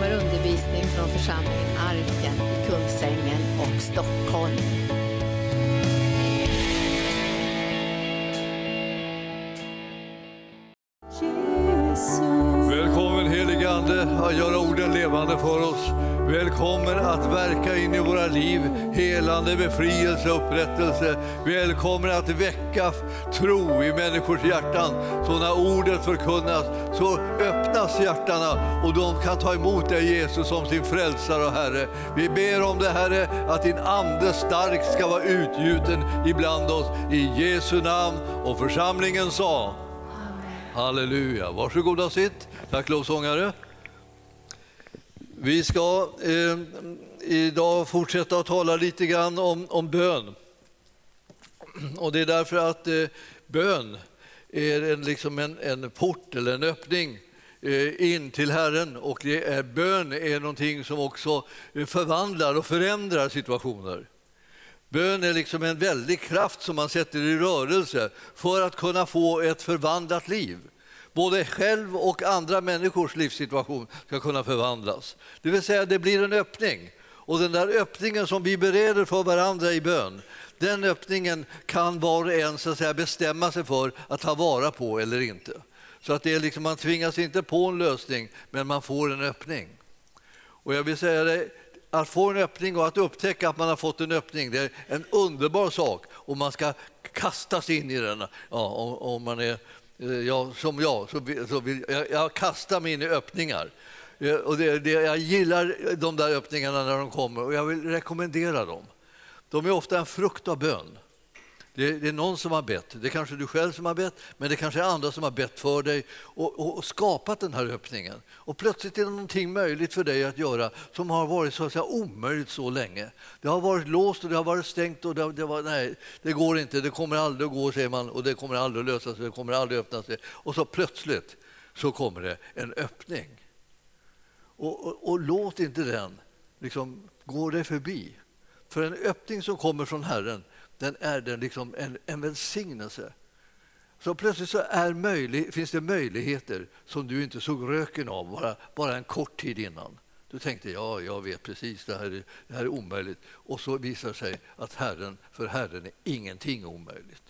kommer undervisning från församlingen Arken i Kungsängen och Stockholm. Jesus. Välkommen helige Ande att göra orden levande för oss. Välkommen att verka in i våra liv, helande, befrielse, upprättelse. Välkommen att väcka tro i människors hjärtan. Så när ordet förkunnas så öppnas hjärtana och de kan ta emot dig Jesus som sin frälsare och Herre. Vi ber om det Herre, att din Ande starkt ska vara utgjuten ibland oss. I Jesu namn och församlingen sa Halleluja. Varsågoda sitt. Tack lovsångare. Vi ska eh, idag fortsätta att tala lite grann om, om bön. Och det är därför att eh, bön är en, liksom en, en port eller en öppning eh, in till Herren och det är, bön är någonting som också förvandlar och förändrar situationer. Bön är liksom en väldig kraft som man sätter i rörelse för att kunna få ett förvandlat liv. Både själv och andra människors livssituation ska kunna förvandlas. Det vill säga, det blir en öppning. Och den där öppningen som vi bereder för varandra i bön, den öppningen kan var och en så att säga, bestämma sig för att ta vara på eller inte. Så att det är liksom, man tvingas inte på en lösning, men man får en öppning. Och jag vill säga det, att få en öppning och att upptäcka att man har fått en öppning, det är en underbar sak och man ska kastas in i den. Ja, om, om man är Eh, ja, som jag, så vill, så vill, jag, jag kastar mig in i öppningar. Eh, och det, det, jag gillar de där öppningarna när de kommer och jag vill rekommendera dem. De är ofta en frukt av bön. Det, det, är någon som har bett, det är kanske du själv som har bett, men det kanske är andra som har bett för dig och, och, och, skapat den här öppningen. Och plötsligt är det någonting möjligt för dig att göra som har varit så att säga, omöjligt så länge. Det har varit låst och det har varit stängt och det, det var, nej, det går inte, det kommer aldrig att gå, säger man, och det kommer aldrig att lösa sig, det kommer aldrig att öppna sig. Och så plötsligt så kommer det en öppning. Och, och, och låt inte den liksom gå dig förbi. För en öppning som kommer från Herren den är den liksom en, en välsignelse. Så plötsligt så är möjlig, finns det möjligheter som du inte såg röken av bara, bara en kort tid innan. Du tänkte ja, jag vet precis, det här, är, det här är omöjligt. Och så visar det sig att Herren, för Herren är ingenting omöjligt.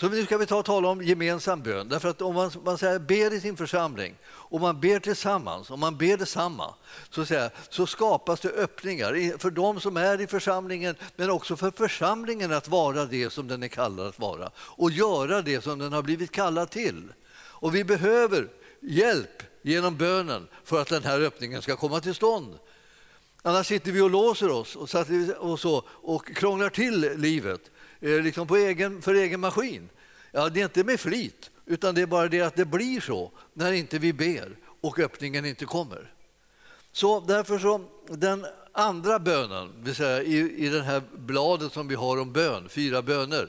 Så nu ska vi ta och tala om gemensam bön. Därför att om man, man säger, ber i sin församling och man ber tillsammans, om man ber detsamma, så, säga, så skapas det öppningar för de som är i församlingen, men också för församlingen att vara det som den är kallad att vara och göra det som den har blivit kallad till. Och vi behöver hjälp genom bönen för att den här öppningen ska komma till stånd. Annars sitter vi och låser oss och, och, så, och krånglar till livet Eh, liksom på egen, för egen maskin. Ja, det är inte med flit, utan det är bara det att det blir så när inte vi ber och öppningen inte kommer. Så därför så, den andra bönen, vill säga, i, i det här bladet som vi har om bön, fyra böner,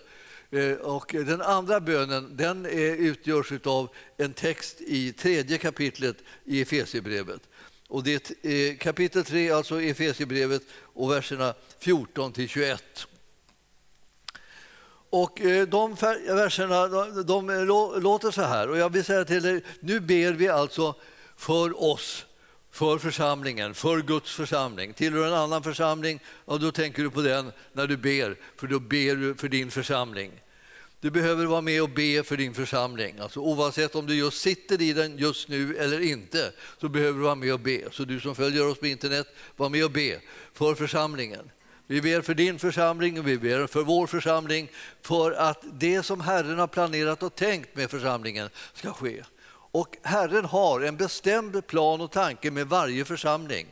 eh, och den andra bönen den är, utgörs av en text i tredje kapitlet i Efesierbrevet. Och det är kapitel 3, alltså Efesierbrevet, och verserna 14 till 21. Och eh, de verserna de, eh, låter så här, och jag vill säga till dig, nu ber vi alltså för oss, för församlingen, för Guds församling. Tillhör en annan församling, och då tänker du på den när du ber, för då ber du för din församling. Du behöver vara med och be för din församling. Alltså, oavsett om du just sitter i den just nu eller inte, så behöver du vara med och be. Så du som följer oss på internet, var med och be för församlingen. Vi ber för din församling och vi ber för vår församling för att det som Herren har planerat och tänkt med församlingen ska ske. Och Herren har en bestämd plan och tanke med varje församling.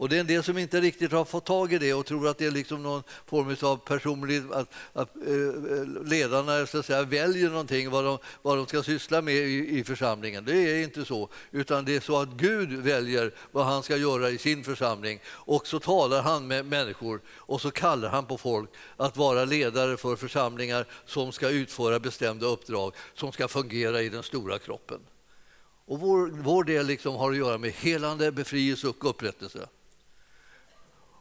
Och det är en del som inte riktigt har fått tag i det och tror att det är liksom någon form av personlig... Att, att eh, ledarna så att säga, väljer någonting, vad de, vad de ska syssla med i, i, församlingen. Det är inte så, utan det är så att Gud väljer vad han ska göra i sin församling. Och så talar han med människor och så kallar han på folk att vara ledare för församlingar som ska utföra bestämda uppdrag som ska fungera i den stora kroppen. Och vår, vår del liksom har att göra med helande, befrielse och upprättelse.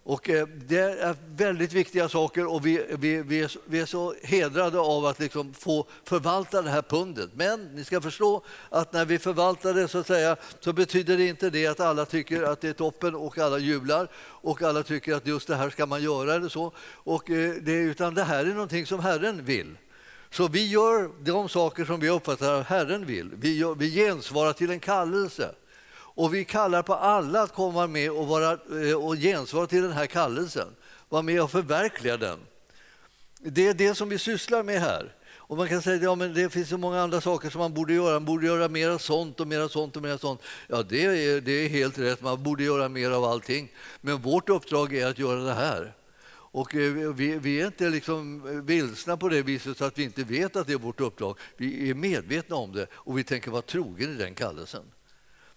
Och eh, det är väldigt viktiga saker och vi, vi, vi, är, vi är så hedrade av att liksom få förvalta det här pundet. Men ni ska förstå att när vi förvaltar det så, att säga, så betyder det inte det att alla tycker att det är toppen och alla jublar och alla tycker att just det här ska man göra eller så. Och, eh, det, utan det här är någonting som Herren vill. Så vi gör de saker som vi uppfattar att Herren vill. Vi, gör, vi gensvarar till en kallelse. Och vi kallar på alla att komma med och, vara, eh, och gensvara till den här kallelsen. Vara med och förverkliga den. Det är det som vi sysslar med här. Och man kan säga att ja, det finns så många andra saker som man borde göra. Man borde göra mer sånt och mer sånt och mer sånt. Ja, det är, det är helt rätt. Man borde göra mer av allting. Men vårt uppdrag är att göra det här. Och eh, vi, vi, är inte liksom vilsna på det viset så att vi inte vet att det är vårt uppdrag. Vi är medvetna om det och vi tänker vara trogen i den kallelsen.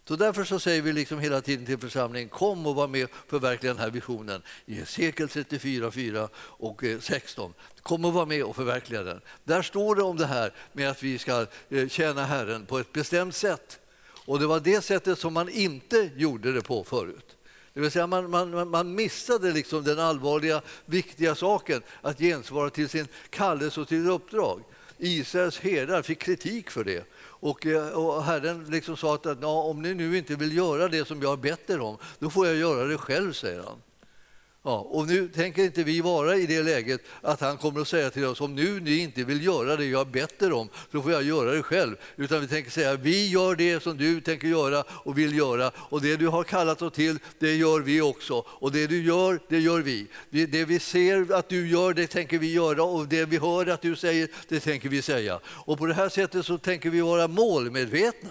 Så därför så säger vi liksom hela tiden till församlingen kom och var med och förverkliga den här visionen i Hesekiel 34, 4 och eh, 16. Kom och var med och förverkliga den. Där står det om det här med att vi ska eh, tjäna Herren på ett bestämt sätt. Och det var det sättet som man inte gjorde det på förut. Det vill säga man, man, man missade liksom den allvarliga, viktiga saken att gensvara till sin kallelse och till uppdrag. Israels herdar fick kritik för det. Och, eh, och Herren liksom sa att ja, om ni nu inte vill göra det som jag har bett er om, då får jag göra det själv, säger han. Ja, och nu tänker inte vi vara i det läget att han kommer att säga till oss om nu ni inte vill göra det jag bett er om, så får jag göra det själv. Utan vi tänker säga vi gör det som du tänker göra och vill göra och det du har kallat oss till, det gör vi också. Och det du gör, det gör vi. Det vi ser att du gör, det tänker vi göra och det vi hör att du säger, det tänker vi säga. Och på det här sättet så tänker vi vara målmedvetna.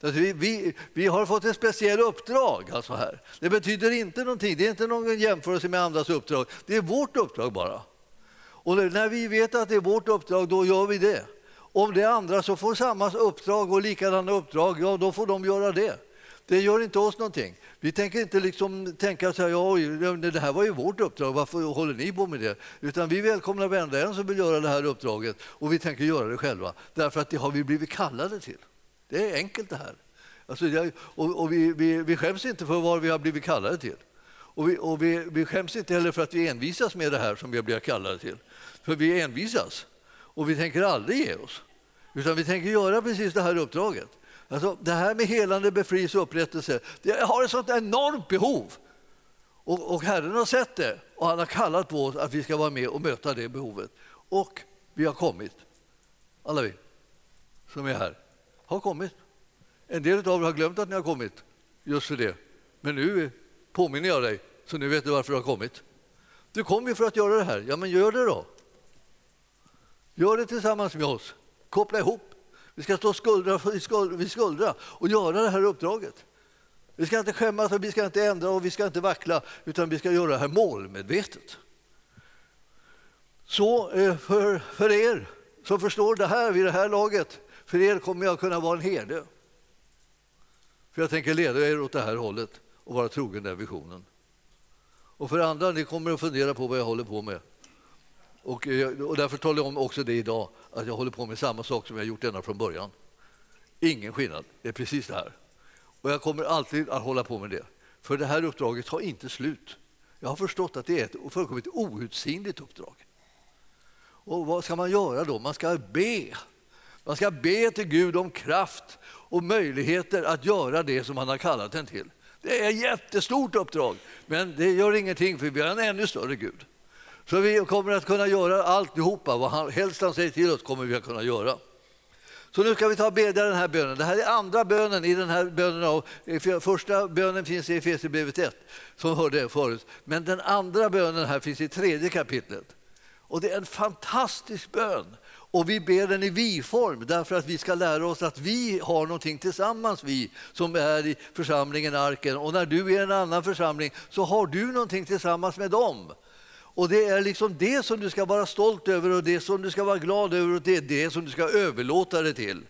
Vi, vi, vi, har fått ett speciellt uppdrag. Alltså här. Det betyder inte någonting. Det är inte någon jämförelse med andras uppdrag. Det är vårt uppdrag bara. Och när vi vet att det är vårt uppdrag, då gör vi det. Om det är andra som får samma uppdrag och likadana uppdrag, ja då får de göra det. Det gör inte oss någonting. Vi tänker inte liksom tänka så här, ja, det här var ju vårt uppdrag, varför håller ni på med det? Utan vi välkomnar varenda en som vill göra det här uppdraget och vi tänker göra det själva, därför att det har vi blivit kallade till. Det är enkelt det här. Alltså, och, och vi, vi, vi skäms inte för vad vi har blivit kallade till. Och, vi, och vi, vi skäms inte heller för att vi envisas med det här som vi har blivit kallade till. För vi envisas och vi tänker aldrig ge oss. Utan vi tänker göra precis det här uppdraget. Alltså, det här med helande, befrielse och upprättelse, det har ett sånt enormt behov. Och, och Herren har sett det och han har kallat på oss att vi ska vara med och möta det behovet. Och vi har kommit, alla vi som är här har kommit. En del av er har glömt att ni har kommit just för det. Men nu påminner jag dig, så nu vet du varför du har kommit. Du kom ju för att göra det här. Ja, men gör det då. Gör det tillsammans med oss. Koppla ihop. Vi ska stå skuldra vid skuldra och göra det här uppdraget. Vi ska inte skämmas, vi ska inte ändra och vi ska inte vackla, utan vi ska göra det här målmedvetet. Så eh, för, för er som förstår det här vid det här laget för er kommer jag kunna vara en herde. För jag tänker leda er åt det här hållet och vara trogen den visionen. Och för andra, ni kommer att fundera på vad jag håller på med. Och, eh, och därför talar jag om också det idag, att jag håller på med samma sak som jag gjort ända från början. Ingen skillnad, det är precis det här. Och jag kommer alltid att hålla på med det. För det här uppdraget har inte slut. Jag har förstått att det är ett fullkomligt outsinligt uppdrag. Och vad ska man göra då? Man ska be. Man ska be till Gud om kraft och möjligheter att göra det som han har kallat en till. Det är ett jättestort uppdrag, men det gör ingenting för vi har en ännu större Gud. Så vi kommer att kunna göra alltihopa, vad han, helst han säger till oss kommer vi att kunna göra. Så nu ska vi ta och bedja den här bönen. Det här är andra bönen i den här bönen. första bönen finns i Efesierbrevet 1, som hörde förut. Men den andra bönen här finns i tredje kapitlet. Och det är en fantastisk bön. Och vi ber den i vi-form därför att vi ska lära oss att vi har någonting tillsammans, vi som är i församlingen Arken. Och när du är i en annan församling så har du någonting tillsammans med dem. Och det är liksom det som du ska vara stolt över och det som du ska vara glad över och det är det som du ska överlåta det till.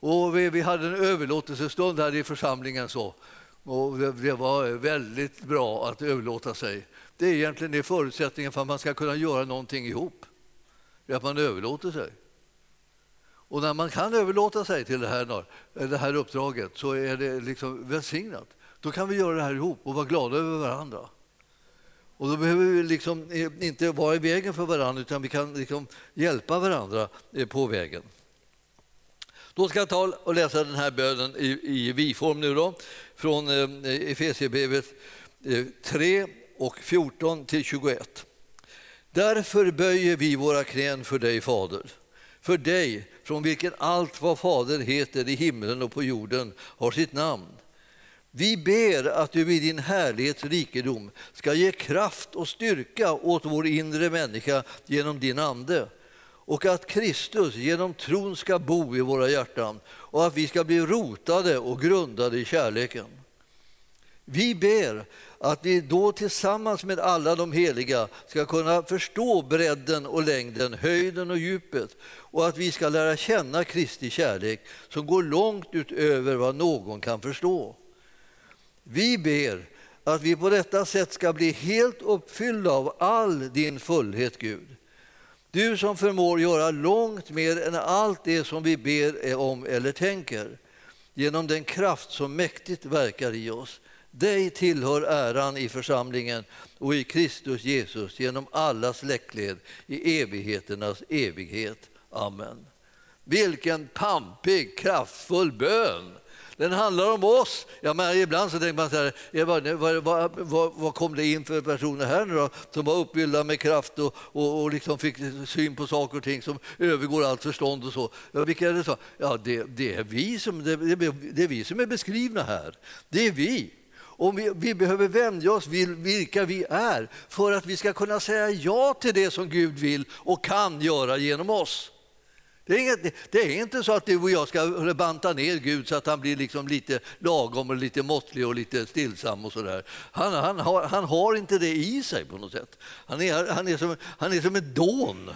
Och vi, vi hade en överlåtelsestund här i församlingen. så. Och det var väldigt bra att överlåta sig. Det är egentligen det förutsättningen för att man ska kunna göra någonting ihop är att man överlåter sig. Och när man kan överlåta sig till det här, eh, det här uppdraget så är det liksom välsignat. Då kan vi göra det här ihop och vara glada över varandra. Och då behöver vi liksom eh, inte vara i vägen för varandra utan vi kan liksom hjälpa varandra eh, på vägen. Då ska jag ta och läsa den här bönen i, i vi-form nu då, från Efesierbrevet 3 och 14 till 21. Därför böjer vi våra knän för dig, Fader, för dig från vilken allt vad Fader heter i himlen och på jorden har sitt namn. Vi ber att du i din härlighets rikedom ska ge kraft och styrka åt vår inre människa genom din Ande och att Kristus genom tron ska bo i våra hjärtan och att vi ska bli rotade och grundade i kärleken. Vi ber att vi då tillsammans med alla de heliga ska kunna förstå bredden och längden, höjden och djupet och att vi ska lära känna Kristi kärlek som går långt utöver vad någon kan förstå. Vi ber att vi på detta sätt ska bli helt uppfyllda av all din fullhet, Gud. Du som förmår göra långt mer än allt det som vi ber om eller tänker genom den kraft som mäktigt verkar i oss. Dig tillhör äran i församlingen och i Kristus Jesus genom alla släktled i evigheternas evighet. Amen. Vilken pampig, kraftfull bön! Den handlar om oss. Ja, men ibland så tänker man så här, vad, vad, vad, vad kom det in för personer här nu då, som var uppfyllda med kraft och, och, och liksom fick syn på saker och ting som övergår allt förstånd och så. Ja, vilka är det? så? Ja, det, det, är vi som, det, det är vi som är beskrivna här. Det är vi. Och vi, vi, behöver vänja oss vid vilka vi är för att vi ska kunna säga ja till det som Gud vill och kan göra genom oss. Det är, inget, det är inte så att du och jag ska banta ner Gud så att han blir liksom lite lagom och lite måttlig och lite stillsam. och sådär. Han, han, har, han har inte det i sig på något sätt. Han är, han är, som, han är som ett dån.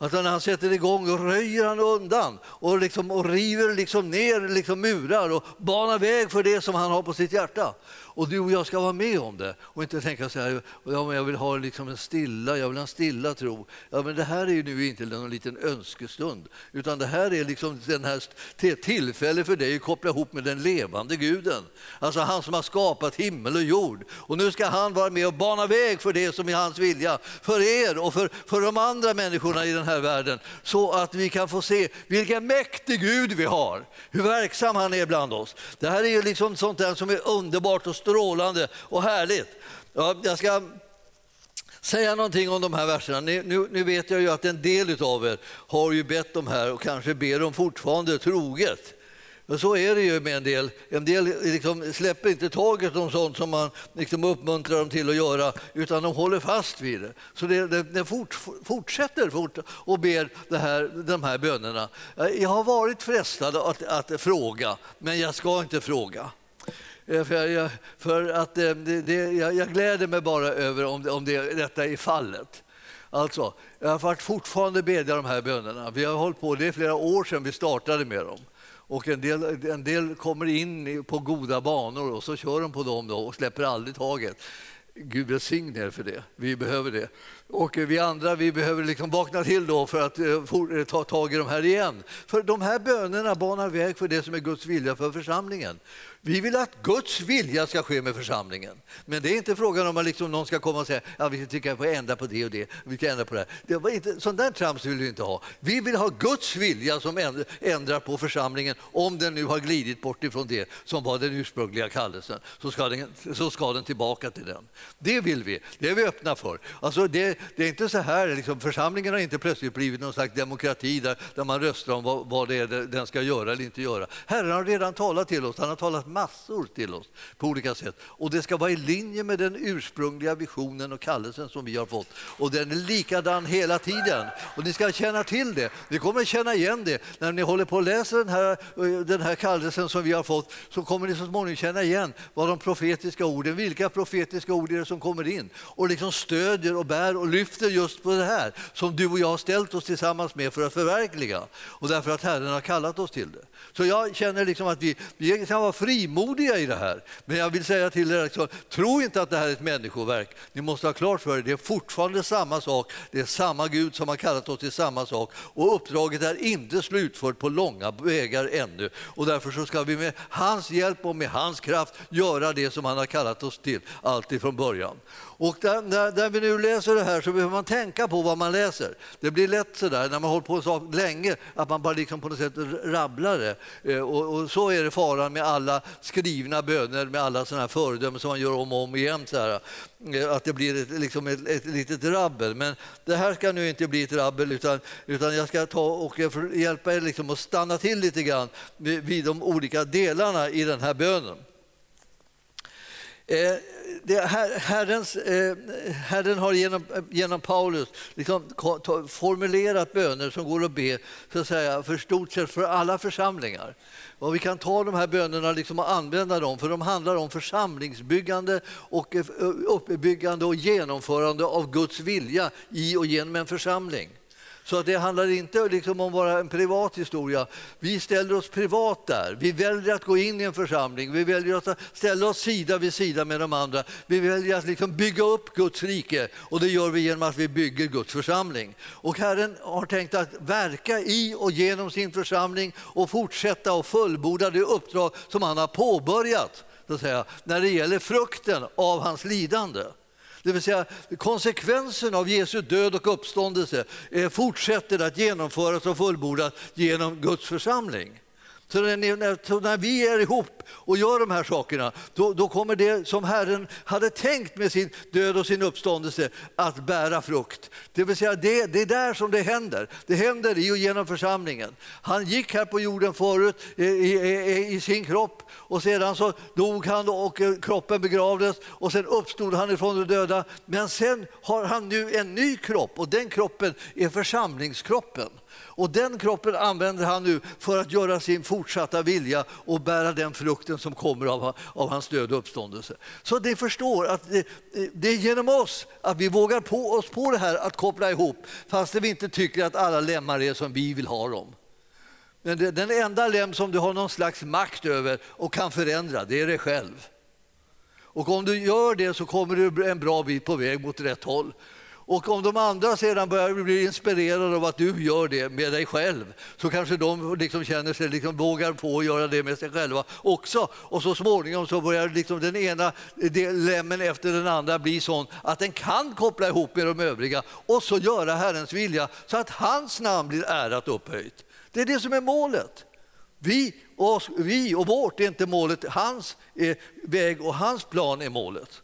Att när han sätter igång och röjer han undan och, liksom, och river liksom ner liksom murar och banar väg för det som han har på sitt hjärta. Och du och jag ska vara med om det och inte tänka så här, ja, men jag vill ha liksom en stilla, jag vill ha en stilla tro. Ja, men det här är ju nu inte någon liten önskestund, utan det här är liksom den här tillfälle för dig att koppla ihop med den levande guden. Alltså han som har skapat himmel och jord. Och nu ska han vara med och bana väg för det som är hans vilja, för er och för, för de andra människorna i den här världen, så att vi kan få se vilken mäktig Gud vi har, hur verksam han är bland oss. Det här är ju liksom sånt där som är underbart och strålande och härligt. Ja, jag ska säga någonting om de här verserna. Nu, nu, vet jag ju att en del av er har ju bett de här och kanske ber dem fortfarande troget. Men så är det ju med en del. En del liksom släpper inte taget om sånt som man liksom uppmuntrar dem till att göra, utan de håller fast vid det. Så det, det, det fort, fortsätter fort och ber det här, de här bönerna. Eh, jag har varit frestad att, att fråga, men jag ska inte fråga. Eh, för, jag, för att eh, det, det, jag, jag gläder mig bara över om, det, om det, detta är fallet. Alltså, jag har varit fortfarande bedja de här bönerna. Vi har hållit på, det är flera år sedan vi startade med dem. Och en del, en del kommer in på goda banor och så kör de på dem då och släpper aldrig taget. Gud välsigne er för det. Vi behöver det. Och vi andra vi behöver liksom vakna till då för att eh, eh ta tag i de här igen. För de här bönerna banar väg för det som är Guds vilja för församlingen. Vi vill att Guds vilja ska ske med församlingen. Men det är inte frågan om att liksom någon ska komma och säga att ja, vi tycker att vi ändra på det och det. Vi kan ändra på det. det var inte, sånt där trams vill vi inte ha. Vi vill ha Guds vilja som ändrar på församlingen. Om den nu har glidit bort ifrån det som var den ursprungliga kallelsen så ska den, så ska den tillbaka till den. Det vill vi. Det är vi öppna för. Alltså det, det är inte så här, liksom, församlingen har inte plötsligt blivit någon slags demokrati där, där man röstar om vad, vad det är den ska göra eller inte göra. Herren har redan talat till oss. Han har talat massor till oss på olika sätt. Och det ska vara i linje med den ursprungliga visionen och kallelsen som vi har fått. Och den är likadan hela tiden. Och ni ska känna till det. Ni kommer känna igen det. När ni håller på och läser den här, eh, den här kallelsen som vi har fått så kommer ni så småningom känna igen vad de profetiska orden, vilka profetiska ord är det som kommer in och liksom stödjer och bär och lyfter just på det här som du och jag har ställt oss tillsammans med för att förverkliga och därför att Herren har kallat oss till det. Så jag känner liksom att vi, vi kan vara fria frimodiga i det här. Men jag vill säga till er, också, tro inte att det här är ett människoverk. Ni måste ha klart för er, det är fortfarande samma sak. Det är samma Gud som har kallat oss till samma sak. Och uppdraget är inte slutfört på långa vägar ännu. Och därför så ska vi med hans hjälp och med hans kraft göra det som han har kallat oss till, alltid från början. Och där, där, där, vi nu läser det här så behöver man tänka på vad man läser. Det blir lätt sådär, när man håller på en sak länge att man bara liksom på något sätt rabblar det. Eh, och, och, så är det faran med alla skrivna böner, med alla sådana här föredömen som man gör om och om igen. Sådär. Eh, att det blir ett, liksom ett, ett litet rabbel. Men det här ska nu inte bli ett rabbel utan, utan jag ska ta och eh, hjälpa er liksom att stanna till lite grann vid de olika delarna i den här bönen. Eh, Her, herrens, eh, Herren har genom, genom Paulus liksom formulerat böner som går att be så att säga, för stort sett för alla församlingar. Och vi kan ta de här bönerna liksom och använda dem, för de handlar om församlingsbyggande och eh, uppbyggande och genomförande av Guds vilja i och genom en församling. Så det handlar inte liksom om bara en privat historia. Vi ställer oss privat där. Vi väljer att gå in i en församling. Vi väljer att ställa oss sida vid sida med de andra. Vi väljer att liksom bygga upp Guds rike och det gör vi genom att vi bygger Guds församling. Och Herren har tänkt att verka i och genom sin församling och fortsätta och fullborda det uppdrag som han har påbörjat så att säga, när det gäller frukten av hans lidande. Det vill säga konsekvensen av Jesu död och uppståndelse fortsätter att genomföras och fullbordas genom Guds församling. Så när, så när, vi är ihop och gör de här sakerna, då, då, kommer det som Herren hade tänkt med sin död och sin uppståndelse att bära frukt. Det vill säga, det, det är där som det händer. Det händer i och genom församlingen. Han gick här på jorden förut i, i, i sin kropp och sedan så dog han och eh, kroppen begravdes och sen uppstod han ifrån de döda. Men sen har han nu en ny kropp och den kroppen är församlingskroppen. Och den kroppen använder han nu för att göra sin fortsatta vilja och bära den frukten som kommer av, av hans död och uppståndelse. Så ni förstår att det, det, är genom oss att vi vågar på oss på det här att koppla ihop fast vi inte tycker att alla lemmar är som vi vill ha dem. Men det, den enda lem som du har någon slags makt över och kan förändra, det är dig själv. Och om du gör det så kommer du en bra bit på väg mot rätt håll. Och om de andra sedan börjar bli inspirerade av att du gör det med dig själv så kanske de liksom känner sig, liksom vågar på att göra det med sig själva också. Och så småningom så börjar liksom den ena lemmen efter den andra bli sån att den kan koppla ihop med de övriga och så göra Herrens vilja så att hans namn blir ärat och upphöjt. Det är det som är målet. Vi och, vi och vårt är inte målet, hans väg och hans plan är målet.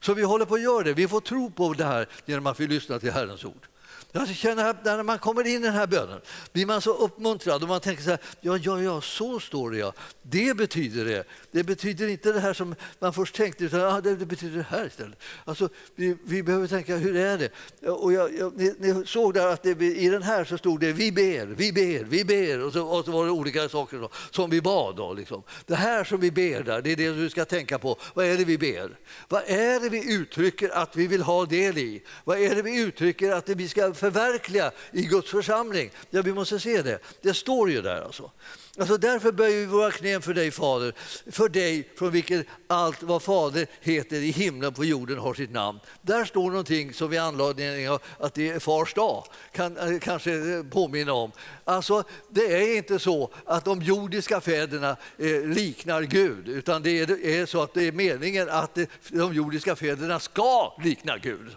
Så vi håller på att göra det. Vi får tro på det här genom att vi lyssnar till Herrens ord. Jag känner att när man kommer in i den här bönen blir man så uppmuntrad och man tänker så här, ja, ja, ja, så står det ja. Det betyder det. Det betyder inte det här som man först tänkte, utan ja, det, det betyder det här istället. Alltså, vi, vi behöver tänka, hur är det? Och jag, jag, ni, ni, såg där att det, i den här så stod det, vi ber, vi ber, vi ber. Och så, och så var det olika saker då, som vi bad. Då, liksom. Det här som vi ber där, det är det du ska tänka på. Vad är det vi ber? Vad är det vi uttrycker att vi vill ha del i? Vad är det vi uttrycker att vi ska förverkliga i Guds församling? Ja, vi måste se det. Det står ju där alltså. Alltså därför böjer vi våra knän för dig, Fader, för dig från vilket allt vad Fader heter i himlen på jorden har sitt namn. Där står någonting som vi anledning av att det är Fars dag kan eh, kanske eh, påminna om. Alltså, det är inte så att de jordiska fäderna eh, liknar Gud, utan det är så att det är meningen att eh, de jordiska fäderna ska likna Gud.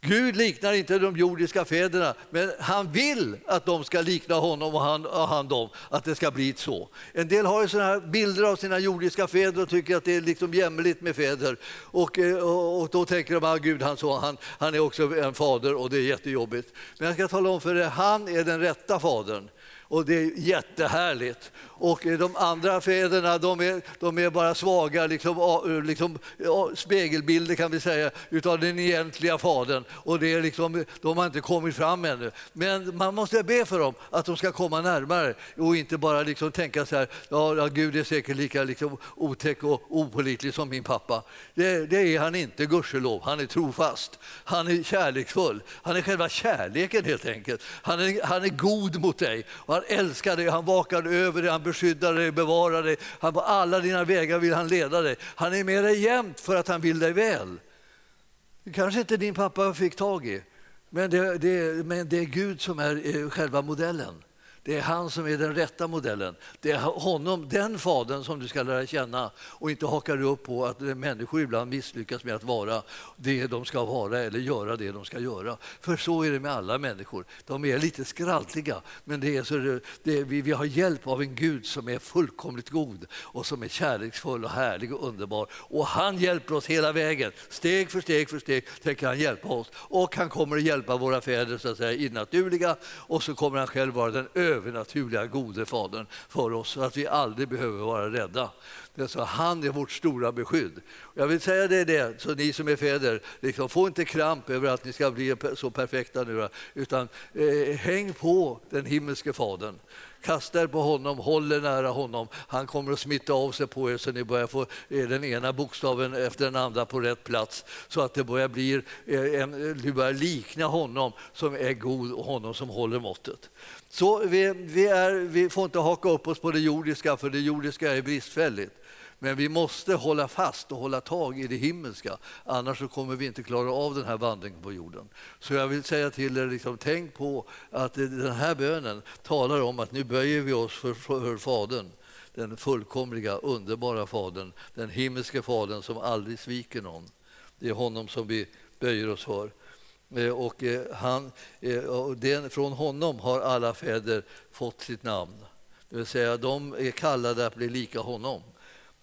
Gud liknar inte de jordiska fäderna, men han vill att de ska likna honom och han, och han dem, att det ska bli så. En del har ju såna här bilder av sina jordiska fäder och tycker att det är liksom jämmerligt med fäder. Och, eh, och, och då tänker de att ah, Gud han, så, han, han är också en fader och det är jättejobbigt. Men jag ska tala om för er, han är den rätta fadern. Och det är jättehärligt. Och eh, de andra fäderna de är, de är bara svaga liksom, eh, liksom, spegelbilder kan vi säga utav den egentliga fadern. Och det är liksom, de har inte kommit fram ännu. Men man måste be för dem att de ska komma närmare och inte bara liksom tänka så här, ja, Gud är säkert lika liksom, otäck och opolitlig som min pappa. Det, det är han inte, gudskelov. Han är trofast. Han är kärleksfull. Han är själva kärleken helt enkelt. Han är, han är god mot dig och han älskar dig. Han vakar över dig, han beskyddar dig, bevarar dig. Han på alla dina vägar vill han leda dig. Han är med dig jämt för att han vill dig väl. Det kanske inte din pappa fick tag i, men det, det, men det är Gud som är eh, själva modellen. Det är han som är den rätta modellen. Det är honom, den fadern som du ska lära känna och inte hakar upp på att människor ibland misslyckas med att vara det de ska vara eller göra det de ska göra. För så är det med alla människor. De är lite skraltiga, men det är så det, det, vi, vi har hjälp av en Gud som är fullkomligt god och som är kärleksfull och härlig och underbar. Och han hjälper oss hela vägen. Steg för steg för steg tänker han hjälpa oss. Och han kommer att hjälpa våra fäder så att säga, i naturliga och så kommer han själv vara den övernaturliga gode fadern för oss så att vi aldrig behöver vara rädda. Det är så, han är vårt stora beskydd. Jag vill säga det, det så ni som är fäder, liksom, få inte kramp över att ni ska bli så perfekta nu, utan eh, häng på den himmelske fadern. Kasta er på honom, håll er nära honom. Han kommer att smitta av sig på er så ni börjar få eh, den ena bokstaven efter den andra på rätt plats så att det börjar bli eh, en, eh, du börjar likna honom som är god och honom som håller måttet. Så vi, vi, är, vi får inte haka upp oss på det jordiska, för det jordiska är bristfälligt. Men vi måste hålla fast och hålla tag i det himmelska, annars så kommer vi inte klara av den här vandringen på jorden. Så jag vill säga till er, liksom, tänk på att den här bönen talar om att nu böjer vi oss för, för Fadern den fullkomliga, underbara Fadern, den himmelske Fadern som aldrig sviker någon. Det är honom som vi böjer oss för. Eh, och eh, han, eh, och den, från honom har alla fäder fått sitt namn. Det vill säga, de är kallade att bli lika honom.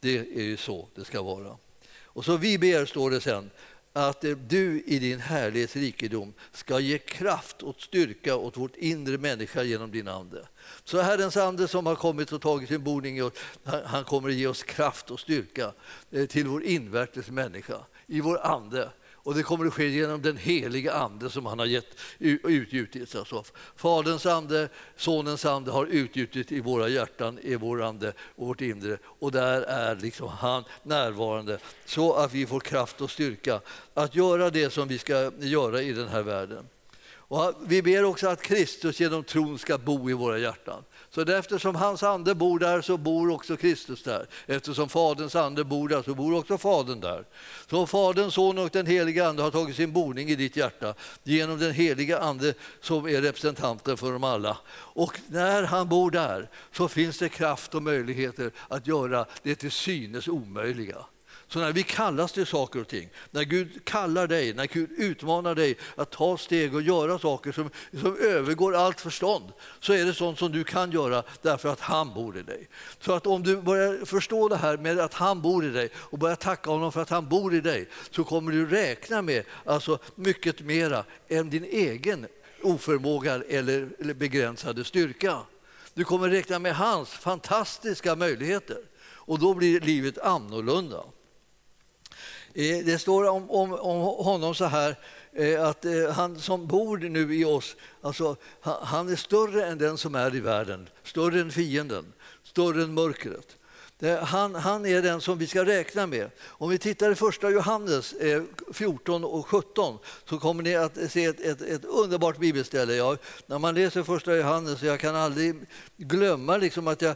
Det är ju så det ska vara. Och så vi ber, står det sen, att eh, du i din härlighets rikedom ska ge kraft och styrka åt vårt inre människa genom din ande. Så Herrens ande som har kommit och tagit sin boning, han kommer att ge oss kraft och styrka eh, till vår invärtes människa, i vår ande. Och det kommer att ske genom den heliga ande som han har gett, utgjutit. Alltså, Faderns ande, Sonens ande har utgjutit i våra hjärtan, i vår ande och vårt inre. Och där är liksom han närvarande så att vi får kraft och styrka att göra det som vi ska göra i den här världen. Och vi ber också att Kristus genom tron ska bo i våra hjärtan. Så eftersom hans ande bor där så bor också Kristus där. Eftersom Faderns ande bor där så bor också Fadern där. Så Fadern, Son och den heliga Ande har tagit sin boning i ditt hjärta genom den heliga Ande som är representanten för dem alla. Och när han bor där så finns det kraft och möjligheter att göra det till synes omöjliga. Så när vi kallas till saker och ting, när Gud kallar dig, när Gud utmanar dig att ta steg och göra saker som, som övergår allt förstånd, så är det sånt som du kan göra därför att han bor i dig. Så att om du börjar förstå det här med att han bor i dig och börjar tacka honom för att han bor i dig, så kommer du räkna med alltså, mycket mera än din egen oförmåga eller begränsade styrka. Du kommer räkna med hans fantastiska möjligheter och då blir livet annorlunda. Eh, det står om, om, om honom så här eh, att eh, han som bor nu i oss, alltså, han är större än den som är i världen, större än fienden, större än mörkret. Han, han, är den som vi ska räkna med. Om vi tittar i första Johannes 14 och 17 så kommer ni att se ett, ett, ett underbart bibelställe. Jag, när man läser första Johannes, jag kan aldrig glömma liksom att, jag,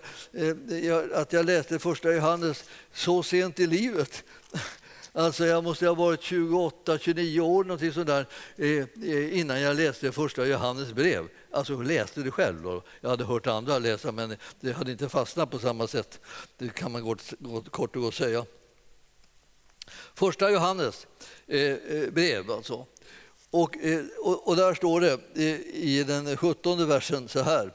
att jag läste första Johannes så sent i livet. Alltså jag måste ha varit 28-29 år någonting sånt där, eh, eh, innan jag läste första Johannes brev. Alltså läste det själv. Då. Jag hade hört andra läsa, men det hade inte fastnat på samma sätt. Det kan man gott, gott, kort och gott säga. Första Johannes eh, eh brev alltså. Och, eh, och, och, där står det eh, i den 17 versen så här.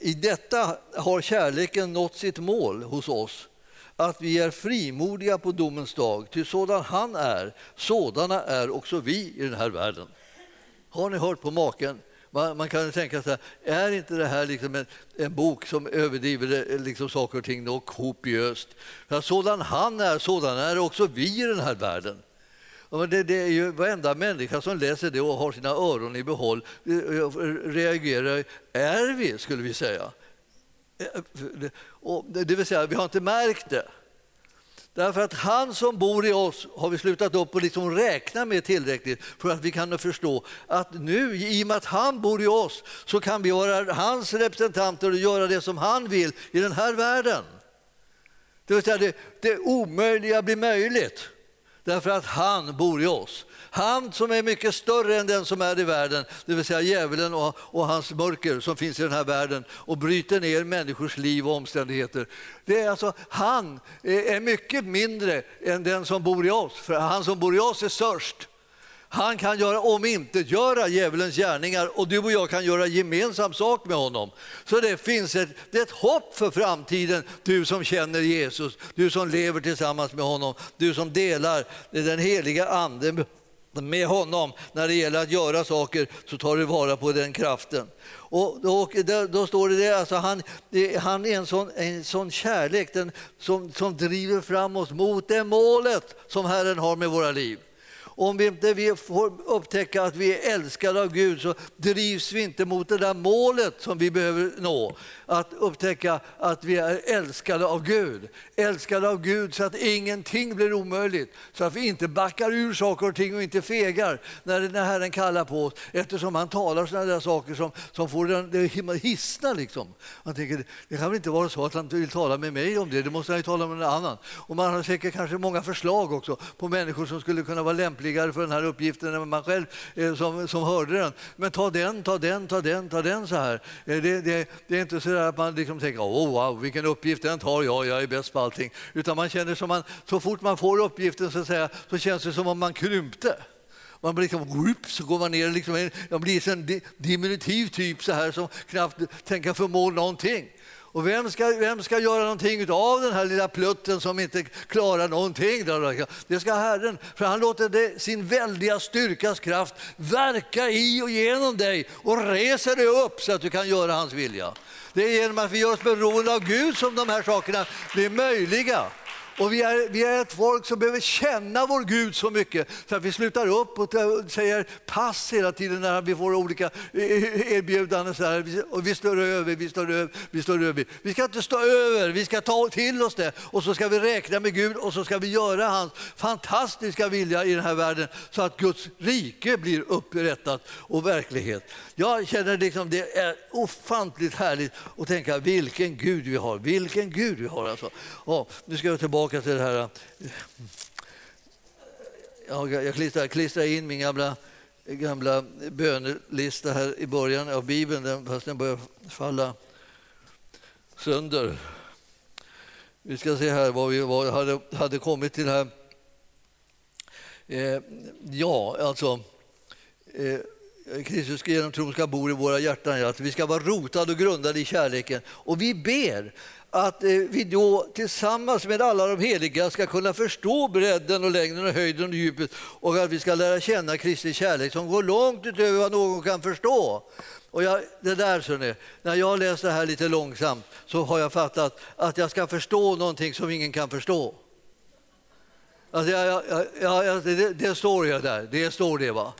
I detta har kärleken nått sitt mål hos oss att vi är frimodiga på domens dag, ty sådan han är, sådana är också vi i den här världen. Har ni hört på maken? Man, man kan tänka så här, är inte det här liksom en, en bok som överdriver eh, liksom saker och ting något kopiöst? För sådan han är, sådan är också vi i den här världen. Det, det är ju varenda människa som läser det och har sina öron i behåll eh, eh, reagerar. Är vi, skulle vi säga. Det vill säga, vi har inte märkt det. Därför att han som bor i oss har vi slutat upp och liksom räkna med tillräckligt för att vi kan förstå att nu, i och med att han bor i oss, så kan vi vara hans representanter och göra det som han vill i den här världen. Det vill säga, det, det omöjliga blir möjligt därför att han bor i oss. Han som är mycket större än den som är i världen, det vill säga djävulen och, och, hans mörker som finns i den här världen och bryter ner människors liv och omständigheter. Det är alltså, han är mycket mindre än den som bor i oss, för han som bor i oss är störst. Han kan göra omintetgöra djävulens gärningar och du och jag kan göra gemensam sak med honom. Så det finns ett, det ett hopp för framtiden, du som känner Jesus, du som lever tillsammans med honom, du som delar den heliga anden med honom när det gäller att göra saker så tar du vara på den kraften. Och då, då står det, det alltså han, det, han är en sån, en sån kärlek den, som, som driver fram oss mot det målet som Herren har med våra liv. Om vi inte vi får upptäcka att vi är älskade av Gud så drivs vi inte mot det där målet som vi behöver nå. Att upptäcka att vi är älskade av Gud. Älskade av Gud så att ingenting blir omöjligt. Så att vi inte backar ur saker och ting och inte fegar när, när Herren kallar på oss. Eftersom han talar sådana där saker som, som får den, det hissna. Liksom. Man tänker, det kan väl inte vara så att han vill tala med mig om det, det måste han ju tala med någon annan. Och man har säkert kanske många förslag också på människor som skulle kunna vara lämpligare för den här uppgiften än man själv eh, som, som hörde den. Men ta den, ta den, ta den, ta den så här. Eh, det, det, det är inte så att man liksom tänker oh, wow, vilken uppgift den tar jag, jag är bäst på allting. Utan man känner som man, så fort man får uppgiften så, att säga, så känns det som om man krympte. Man blir liksom, så går man ner, liksom, man blir en diminutiv typ så här som knappt tänker förmå någonting. Och vem ska, vem ska göra någonting av den här lilla plutten som inte klarar någonting? Det ska Herren, för han låter det, sin väldiga styrkas kraft verka i och genom dig och reser dig upp så att du kan göra hans vilja. Det är genom att vi gör oss beroende av Gud som de här sakerna blir möjliga. Och vi är, vi är ett folk som behöver känna vår Gud så mycket så att vi slutar upp och säger pass hela tiden när vi får olika eh, eh, erbjudanden. Så här. Och vi står över, vi står över, vi står över. Vi ska inte stå över, vi ska ta till oss det och så ska vi räkna med Gud och så ska vi göra hans fantastiska vilja i den här världen så att Guds rike blir upprättat och verklighet. Jag känner liksom det är ofantligt härligt att tänka vilken Gud vi har, vilken Gud vi har. Alltså. Ja, nu ska jag tillbaka tillbaka till det här. Eh, jag klistrar, klistrar in min gamla, gamla bönelista här i början av Bibeln, fast den börjar falla sönder. Vi ska se här vad vi var, hade, hade kommit till här. Eh, ja, alltså... Eh, Kristus genom tron ska bo i våra hjärtan. Att vi ska vara rotade och grundade i kärleken. Och vi ber att eh, vi då tillsammans med alla de heliga ska kunna förstå bredden och längden och höjden och djupet och att vi ska lära känna Kristi kärlek som går långt utöver vad någon kan förstå. Och jag, det där, så ni, när jag läser det här lite långsamt så har jag fattat att jag ska förstå någonting som ingen kan förstå. Alltså jag, jag, jag, det, det, står jag där, det står det. va.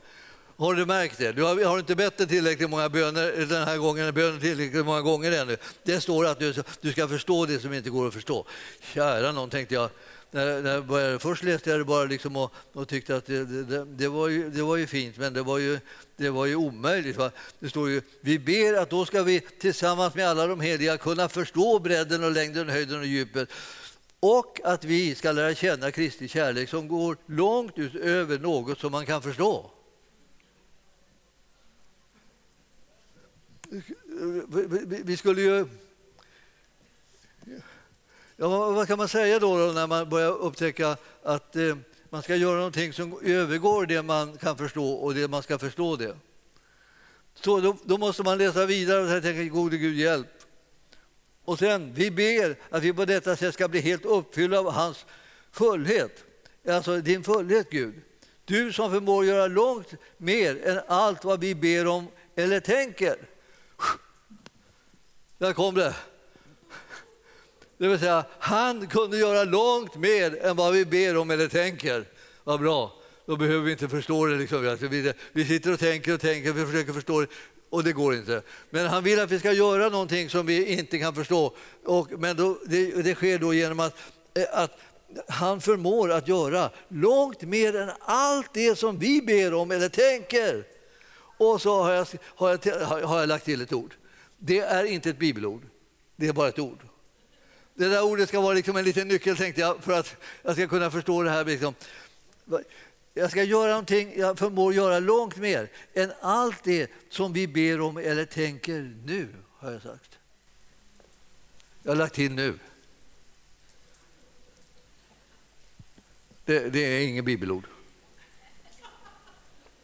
Har du märkt det? Du har, har inte bett tillräckligt många böner den här gången, böner tillräckligt många gånger ännu. Det står att du, du ska förstå det som inte går att förstå. Kära någon, tänkte jag. När, när jag började, först läste jag det bara liksom och, och tyckte att det, det, det, var ju, det var ju fint, men det var ju, det var ju omöjligt. Va? Det står ju, vi ber att då ska vi tillsammans med alla de heliga kunna förstå bredden och längden, höjden och djupet och att vi ska lära känna Kristi kärlek som går långt utöver något som man kan förstå. Vi skulle ju... Ja, vad kan man säga då, när man börjar upptäcka att eh, man ska göra någonting som övergår det man kan förstå och det man ska förstå det? Så då, då måste man läsa vidare och tänka gode Gud hjälp. Och sen, vi ber att vi på detta sätt ska bli helt uppfyllda av hans fullhet. Alltså din fullhet Gud. Du som förmår göra långt mer än allt vad vi ber om eller tänker. Där kom det. Det vill säga, han kunde göra långt mer än vad vi ber om eller tänker. Vad bra, då behöver vi inte förstå det. Liksom. Alltså, vi sitter och tänker och tänker, vi försöker förstå det och det går inte. Men han vill att vi ska göra någonting som vi inte kan förstå. Och, men då, det, det sker då genom att, eh, att han förmår att göra långt mer än allt det som vi ber om eller tänker. Och så har jag, har jag, har jag lagt till ett ord. Det är inte ett bibelord, det är bara ett ord. Det där ordet ska vara liksom en liten nyckel tänkte jag för att jag ska kunna förstå det här. Liksom. Jag ska göra någonting, jag förmår göra långt mer än allt det som vi ber om eller tänker nu, har jag sagt. Jag har lagt till nu. Det, det är inget bibelord.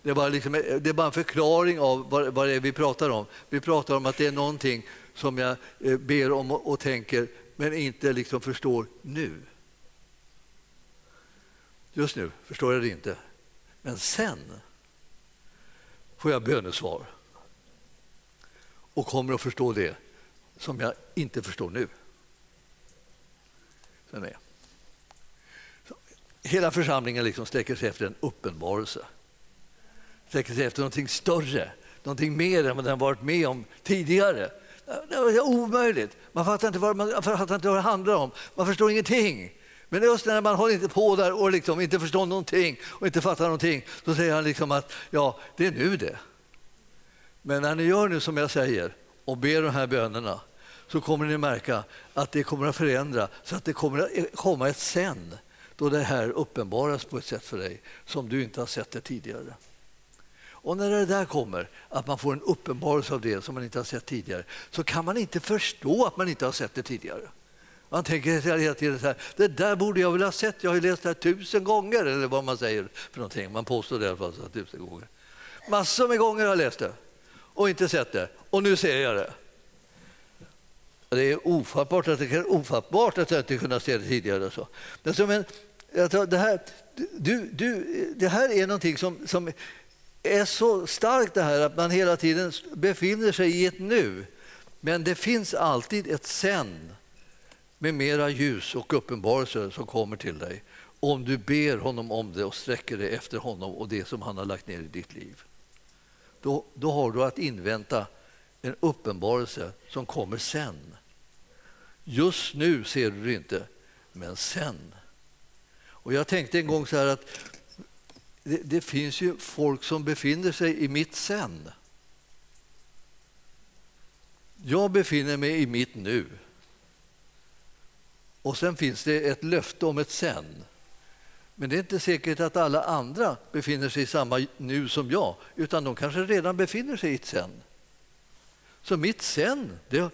Det är, bara liksom, det är bara en förklaring av vad, vad det är vi pratar om. Vi pratar om att det är någonting som jag eh, ber om och, och tänker men inte liksom förstår nu. Just nu förstår jag det inte. Men sen får jag bönesvar och kommer att förstå det som jag inte förstår nu. Sen är. Hela församlingen liksom sträcker sig efter en uppenbarelse. Sträcker sig efter någonting större, någonting mer än vad den varit med om tidigare. Det är omöjligt. Man fattar inte vad, man fattar inte vad det handlar om. Man förstår ingenting. Men just när man håller inte på där och liksom inte förstår någonting och inte fattar någonting, då säger han liksom att ja, det är nu det. Men när ni gör nu som jag säger och ber de här bönerna så kommer ni märka att det kommer att förändra så att det kommer att komma ett sen då det här uppenbaras på ett sätt för dig som du inte har sett det tidigare. Och när det där kommer, att man får en uppenbarelse av det som man inte har sett tidigare, så kan man inte förstå att man inte har sett det tidigare. Man tänker hela tiden så här, det där borde jag väl ha sett, jag har ju läst det här tusen gånger, eller vad man säger för någonting. Man påstår det i alla fall så tusen gånger. Massor med gånger har jag läst det och inte sett det, och nu ser jag det. Det är ofattbart att, det, ofattbart att jag inte kunnat se det tidigare. Så. Men, det, här, du, du, det här är någonting som, som är så starkt det här att man hela tiden befinner sig i ett nu. Men det finns alltid ett sen med mera ljus och uppenbarelser som kommer till dig om du ber honom om det och sträcker dig efter honom och det som han har lagt ner i ditt liv. Då, då har du att invänta en uppenbarelse som kommer sen. Just nu ser du det inte, men sen. Och Jag tänkte en gång så här att det, det finns ju folk som befinner sig i mitt sen. Jag befinner mig i mitt nu. Och sen finns det ett löfte om ett sen. Men det är inte säkert att alla andra befinner sig i samma nu som jag, utan de kanske redan befinner sig i ett sen. Så mitt sen, det,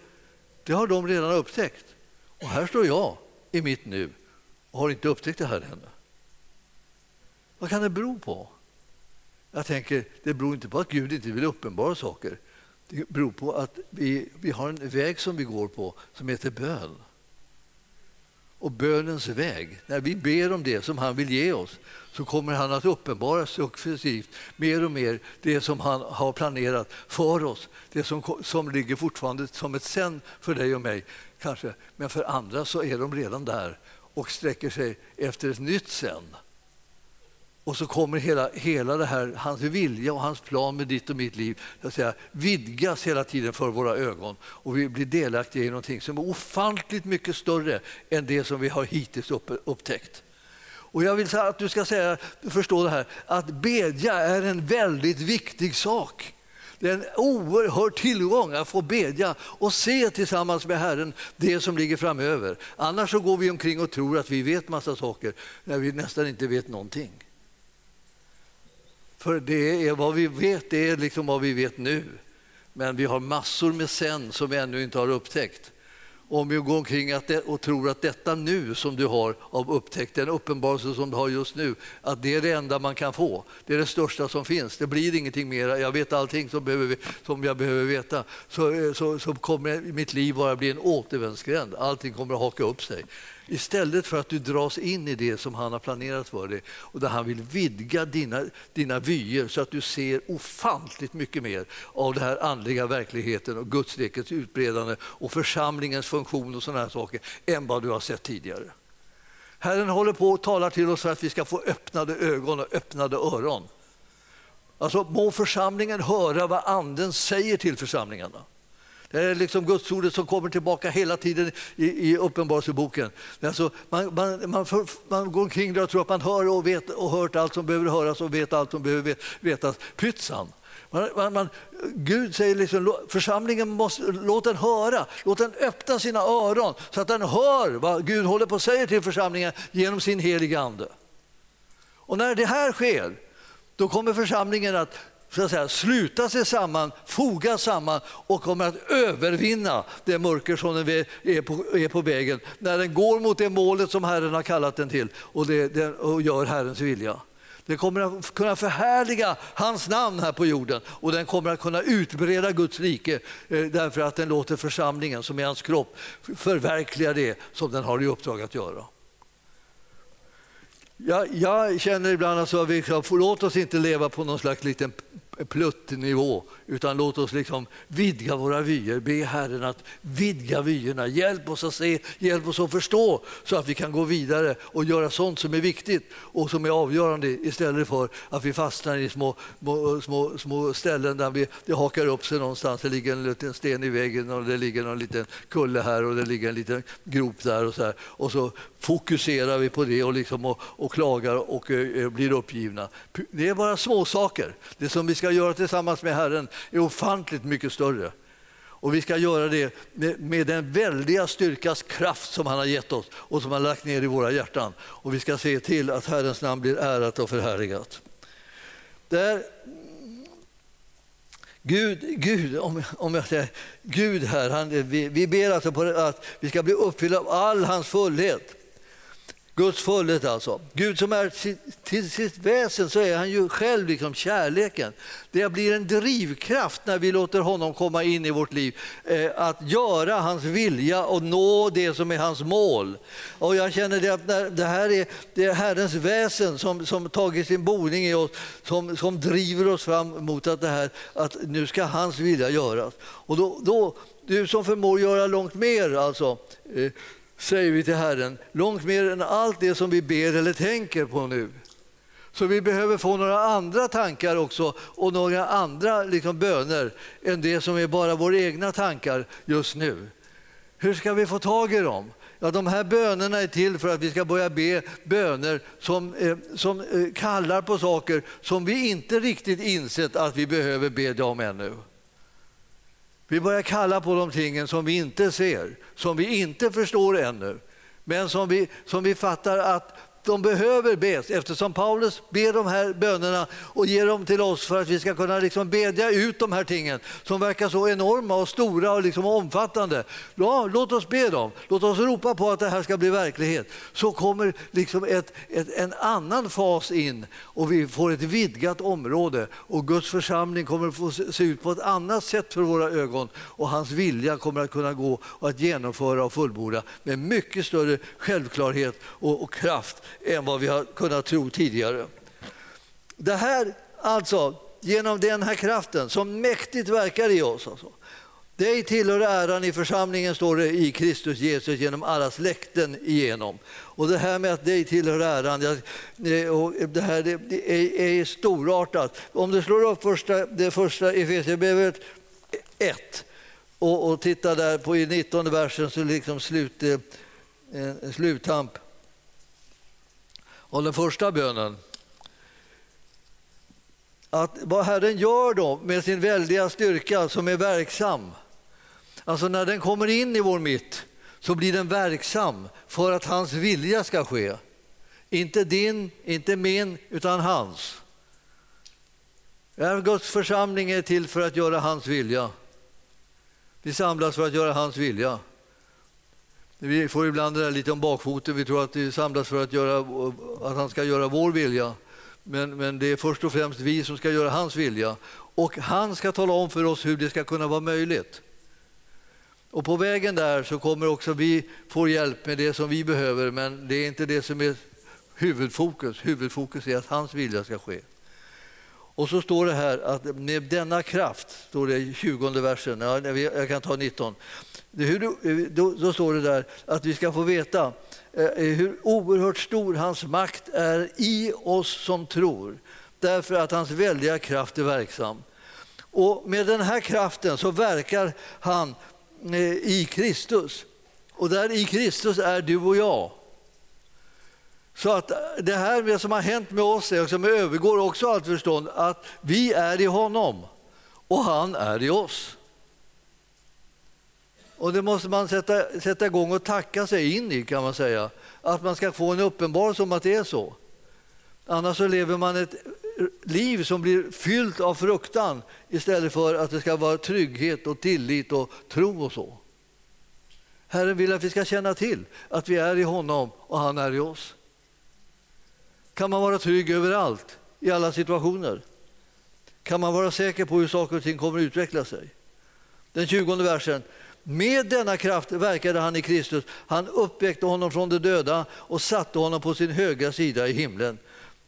det har de redan upptäckt. Och här står jag i mitt nu och har inte upptäckt det här ännu. Vad kan det bero på? Jag tänker, det beror inte på att Gud inte vill uppenbara saker. Det beror på att vi, vi har en väg som vi går på som heter bön. Och bönens väg, när vi ber om det som han vill ge oss så kommer han att uppenbara successivt mer och mer det som han har planerat för oss. Det som, som ligger fortfarande som ett sen för dig och mig, kanske. Men för andra så är de redan där och sträcker sig efter ett nytt sen. Och så kommer hela, hela det här, hans vilja och hans plan med ditt och mitt liv att säga, vidgas hela tiden för våra ögon och vi blir delaktiga i någonting som är ofantligt mycket större än det som vi har hittills upptäckt. Och jag vill att du ska säga, förstå det här, att bedja är en väldigt viktig sak. Det är en oerhörd tillgång att få bedja och se tillsammans med Herren det som ligger framöver. Annars så går vi omkring och tror att vi vet massa saker när vi nästan inte vet någonting. För det är vad vi vet, det är liksom vad vi vet nu. Men vi har massor med sen som vi ännu inte har upptäckt. Om vi går omkring och tror att detta nu som du har av upptäckt, den uppenbarelse som du har just nu, att det är det enda man kan få. Det är det största som finns. Det blir ingenting mer. Jag vet allting som, behöver, som jag behöver veta. Så, eh, så, så kommer mitt liv bara bli en återvändsgränd. Allting kommer att haka upp sig. Istället för att du dras in i det som han har planerat för dig och där han vill vidga dina, dina vyer så att du ser ofantligt mycket mer av den här andliga verkligheten och Gudsrikets utbredande och församlingens funktion och sådana här saker än vad du har sett tidigare. Herren håller på och talar till oss för att vi ska få öppnade ögon och öppnade öron. Alltså må församlingen höra vad anden säger till församlingarna. Det är liksom gudsordet som kommer tillbaka hela tiden i, i Uppenbarelseboken. Alltså, man, man, man, man, går omkring där och tror att man hör och vet och hört allt som behöver höras och vet allt som behöver vetas. Pytsan! Man, man, man, Gud säger liksom, församlingen måste, låt den höra, låt den öppna sina öron så att den hör vad Gud håller på att säga till församlingen genom sin heliga Ande. Och när det här sker, då kommer församlingen att så att säga, sluta sig samman, foga samman och kommer att övervinna det mörker som den är på, är på vägen när den går mot det målet som Herren har kallat den till och, det, det, och gör Herrens vilja. Den kommer att kunna förhärliga hans namn här på jorden och den kommer att kunna utbreda Guds rike eh, därför att den låter församlingen som är hans kropp förverkliga det som den har i uppdrag att göra. Jag, jag känner ibland att vi låt oss inte leva på någon slags liten pluttnivå, utan låt oss liksom vidga våra vyer. Be Herren att vidga vyerna. Hjälp oss att se, hjälp oss att förstå så att vi kan gå vidare och göra sånt som är viktigt och som är avgörande istället för att vi fastnar i små, små, små ställen där vi, det hakar upp sig någonstans. Det ligger en liten sten i väggen och det ligger en liten kulle här och det ligger en liten grop där och så, här. och så fokuserar vi på det och, liksom och, och klagar och uh, blir uppgivna. Det är bara små saker. Det som vi ska göra tillsammans med Herren är ofantligt mycket större. Och vi ska göra det med, med den väldiga styrkas kraft som han har gett oss och som han har lagt ner i våra hjärtan. Och vi ska se till att Herrens namn blir ärat och förhärligat. Där, Gud, Gud, om, om jag säger Gud här, han, vi, vi ber alltså på att vi ska bli uppfyllda av all hans fullhet. Guds fullhet alltså. Gud som är till sitt väsen så är han ju själv liksom kärleken. Det blir en drivkraft när vi låter honom komma in i vårt liv. Eh, att göra hans vilja och nå det som är hans mål. Och jag känner det att det här är, det är Herrens väsen som, som tagit sin boning i oss, som, som driver oss fram mot att, det här, att nu ska hans vilja göras. Och då, då, du som förmår göra långt mer alltså, eh, säger vi till Herren, långt mer än allt det som vi ber eller tänker på nu. Så vi behöver få några andra tankar också och några andra liksom, böner än det som är bara våra egna tankar just nu. Hur ska vi få tag i dem? Ja, de här bönerna är till för att vi ska börja be böner som, eh, som eh, kallar på saker som vi inte riktigt insett att vi behöver be om ännu. Vi börjar kalla på de tingen som vi inte ser, som vi inte förstår ännu, men som vi, som vi fattar att de behöver bes eftersom Paulus ber de här bönerna och ger dem till oss för att vi ska kunna liksom bedja ut de här tingen som verkar så enorma och stora och liksom omfattande. Ja, låt oss be dem, låt oss ropa på att det här ska bli verklighet. Så kommer liksom ett, ett, en annan fas in och vi får ett vidgat område och Guds församling kommer få se ut på ett annat sätt för våra ögon och hans vilja kommer att kunna gå och att genomföra och fullborda med mycket större självklarhet och, och kraft än vad vi har kunnat tro tidigare. Det här, alltså, genom den här kraften som mäktigt verkar i oss. Alltså. Dig tillhör äran i församlingen, står det i Kristus Jesus genom alla släkten igenom. Och det här med att dig tillhör äran, eh, det här det är, är storartat. Om du slår upp första, det första Efesierbrevet 1 och, och tittar där på i 19 versen så liksom slut, eh, sluttamp om den första bönen. Att vad Herren gör då med sin väldiga styrka som är verksam, alltså när den kommer in i vår mitt så blir den verksam för att hans vilja ska ske. Inte din, inte min, utan hans. Guds församling är till för att göra hans vilja. Vi samlas för att göra hans vilja. Vi får ibland det där lite om bakfoten. Vi tror att vi samlas för att, göra, att han ska göra vår vilja. Men, men det är först och främst vi som ska göra hans vilja. Och han ska tala om för oss hur det ska kunna vara möjligt. Och på vägen där så kommer också vi få hjälp med det som vi behöver men det är inte det som är huvudfokus. Huvudfokus är att hans vilja ska ske. Och så står det här att med denna kraft, står det i 20 versen, jag kan ta 19. Eh, då, då står det där att vi ska få veta eh, eh, hur oerhört stor hans makt är i oss som tror därför att hans väldiga kraft är verksam. Och med den här kraften så verkar han i Kristus. Och där i Kristus är du och jag. Så att eh, det här som har hänt med oss är, som övergår också allt förstånd, att vi är i honom och han är i oss. Och det måste man sätta, sätta igång och tacka sig in i kan man säga. Att man ska få en uppenbarelse om att det är så. Annars så lever man ett liv som blir fyllt av fruktan istället för att det ska vara trygghet och tillit och tro och så. Herren vill att vi ska känna till att vi är i honom och han är i oss. Kan man vara trygg överallt, i alla situationer? Kan man vara säker på hur saker och ting kommer att utveckla sig? Den 20 versen. Med denna kraft verkade han i Kristus. Han uppväckte honom från de döda och satte honom på sin högra sida i himlen